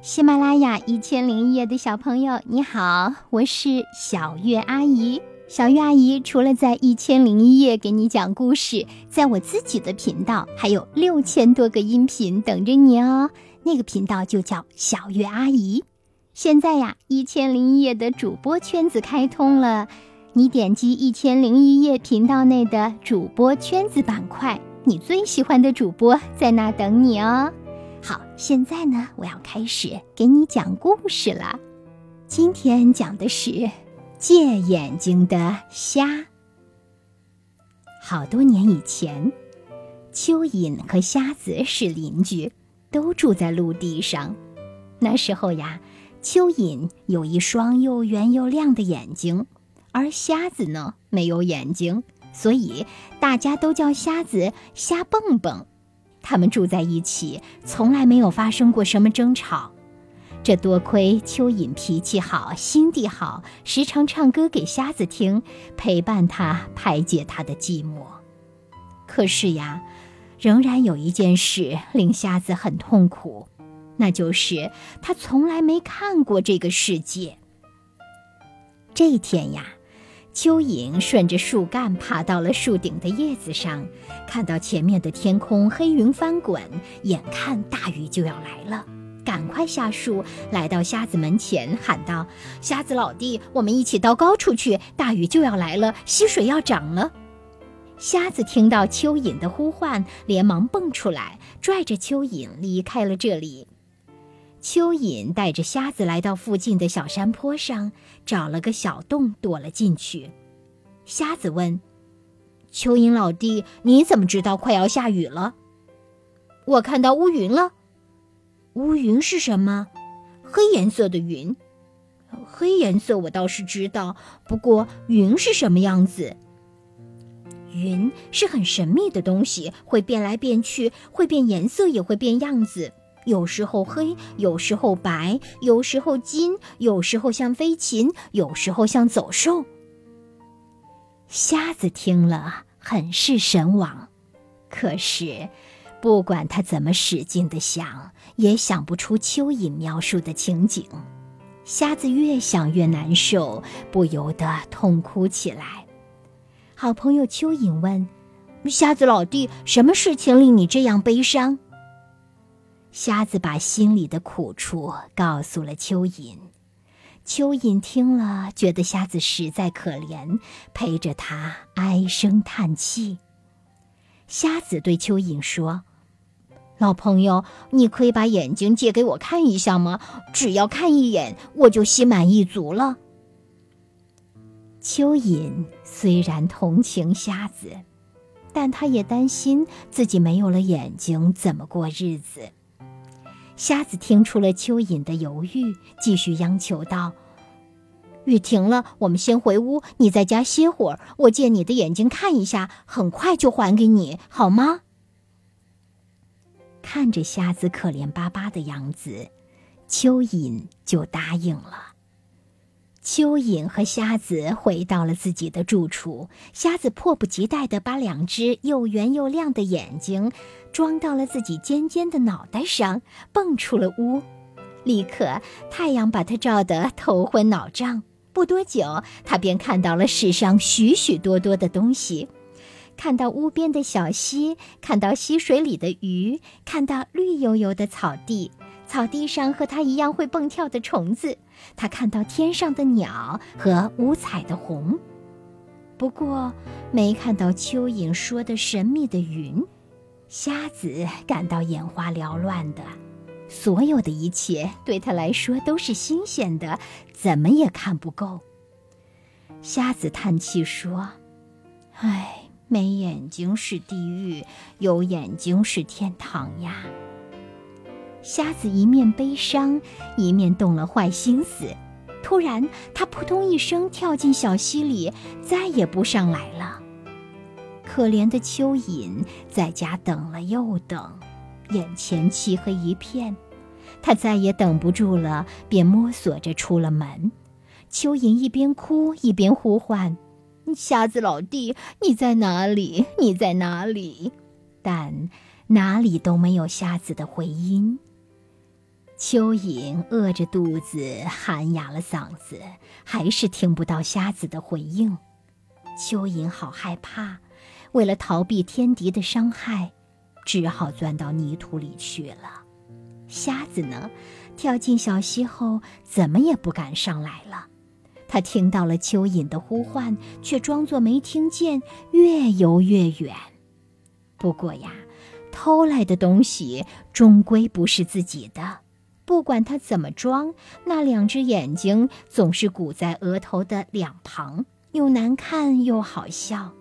喜马拉雅一千零一夜的小朋友，你好，我是小月阿姨。小月阿姨除了在一千零一夜给你讲故事，在我自己的频道还有六千多个音频等着你哦。那个频道就叫小月阿姨。现在呀，一千零一夜的主播圈子开通了，你点击一千零一夜频道内的主播圈子板块，你最喜欢的主播在那等你哦。好，现在呢，我要开始给你讲故事了。今天讲的是借眼睛的虾。好多年以前，蚯蚓和瞎子是邻居，都住在陆地上。那时候呀，蚯蚓有一双又圆又亮的眼睛，而瞎子呢没有眼睛，所以大家都叫瞎子瞎蹦蹦。他们住在一起，从来没有发生过什么争吵。这多亏蚯蚓脾气好，心地好，时常唱歌给瞎子听，陪伴他排解他的寂寞。可是呀，仍然有一件事令瞎子很痛苦，那就是他从来没看过这个世界。这一天呀。蚯蚓顺着树干爬到了树顶的叶子上，看到前面的天空黑云翻滚，眼看大雨就要来了，赶快下树，来到瞎子门前，喊道：“瞎子老弟，我们一起到高处去，大雨就要来了，溪水要涨了。”瞎子听到蚯蚓的呼唤，连忙蹦出来，拽着蚯蚓离开了这里。蚯蚓带着瞎子来到附近的小山坡上，找了个小洞躲了进去。瞎子问：“蚯蚓老弟，你怎么知道快要下雨了？”“我看到乌云了。”“乌云是什么？”“黑颜色的云。”“黑颜色我倒是知道，不过云是什么样子？”“云是很神秘的东西，会变来变去，会变颜色，也会变样子。”有时候黑，有时候白，有时候金，有时候像飞禽，有时候像走兽。瞎子听了很是神往，可是不管他怎么使劲的想，也想不出蚯蚓描述的情景。瞎子越想越难受，不由得痛哭起来。好朋友蚯蚓问：“瞎子老弟，什么事情令你这样悲伤？”瞎子把心里的苦处告诉了蚯蚓，蚯蚓听了，觉得瞎子实在可怜，陪着他唉声叹气。瞎子对蚯蚓说：“老朋友，你可以把眼睛借给我看一下吗？只要看一眼，我就心满意足了。”蚯蚓虽然同情瞎子，但他也担心自己没有了眼睛怎么过日子。瞎子听出了蚯蚓的犹豫，继续央求道：“雨停了，我们先回屋，你在家歇会儿，我借你的眼睛看一下，很快就还给你，好吗？”看着瞎子可怜巴巴的样子，蚯蚓就答应了。蚯蚓和瞎子回到了自己的住处，瞎子迫不及待地把两只又圆又亮的眼睛装到了自己尖尖的脑袋上，蹦出了屋。立刻，太阳把他照得头昏脑胀。不多久，他便看到了世上许许多多的东西：看到屋边的小溪，看到溪水里的鱼，看到绿油油的草地。草地上和它一样会蹦跳的虫子，他看到天上的鸟和五彩的虹，不过没看到蚯蚓说的神秘的云。瞎子感到眼花缭乱的，所有的一切对他来说都是新鲜的，怎么也看不够。瞎子叹气说：“唉，没眼睛是地狱，有眼睛是天堂呀。”瞎子一面悲伤，一面动了坏心思。突然，他扑通一声跳进小溪里，再也不上来了。可怜的蚯蚓在家等了又等，眼前漆黑一片，他再也等不住了，便摸索着出了门。蚯蚓一边哭一边呼唤：“瞎子老弟，你在哪里？你在哪里？”但哪里都没有瞎子的回音。蚯蚓饿着肚子，喊哑了嗓子，还是听不到瞎子的回应。蚯蚓好害怕，为了逃避天敌的伤害，只好钻到泥土里去了。瞎子呢，跳进小溪后，怎么也不敢上来了。他听到了蚯蚓的呼唤，却装作没听见，越游越远。不过呀，偷来的东西终归不是自己的。不管他怎么装，那两只眼睛总是鼓在额头的两旁，又难看又好笑。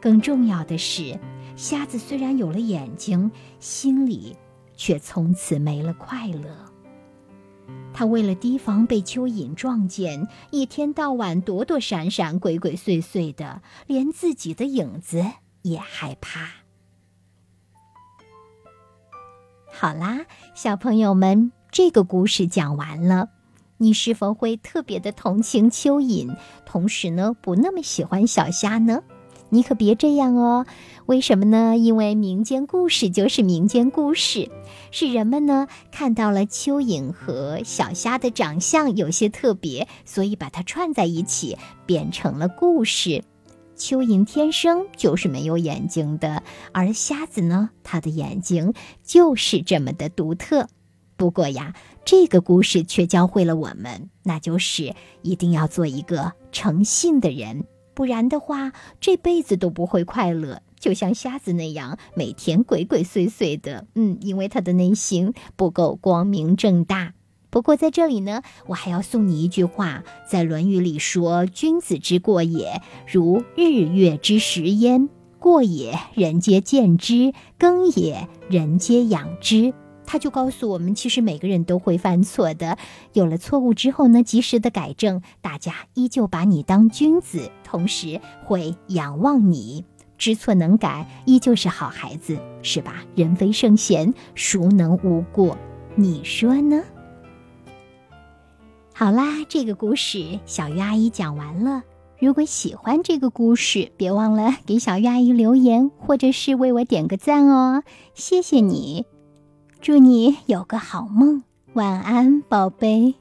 更重要的是，瞎子虽然有了眼睛，心里却从此没了快乐。他为了提防被蚯蚓撞见，一天到晚躲躲闪闪、鬼鬼祟祟的，连自己的影子也害怕。好啦，小朋友们。这个故事讲完了，你是否会特别的同情蚯蚓，同时呢不那么喜欢小虾呢？你可别这样哦。为什么呢？因为民间故事就是民间故事，是人们呢看到了蚯蚓和小虾的长相有些特别，所以把它串在一起变成了故事。蚯蚓天生就是没有眼睛的，而瞎子呢，它的眼睛就是这么的独特。不过呀，这个故事却教会了我们，那就是一定要做一个诚信的人，不然的话，这辈子都不会快乐。就像瞎子那样，每天鬼鬼祟祟的，嗯，因为他的内心不够光明正大。不过在这里呢，我还要送你一句话，在《论语》里说：“君子之过也，如日月之食焉。过也，人皆见之；耕也，人皆养之。”他就告诉我们，其实每个人都会犯错的。有了错误之后呢，及时的改正，大家依旧把你当君子，同时会仰望你。知错能改，依旧是好孩子，是吧？人非圣贤，孰能无过？你说呢？好啦，这个故事小鱼阿姨讲完了。如果喜欢这个故事，别忘了给小鱼阿姨留言，或者是为我点个赞哦。谢谢你。祝你有个好梦，晚安，宝贝。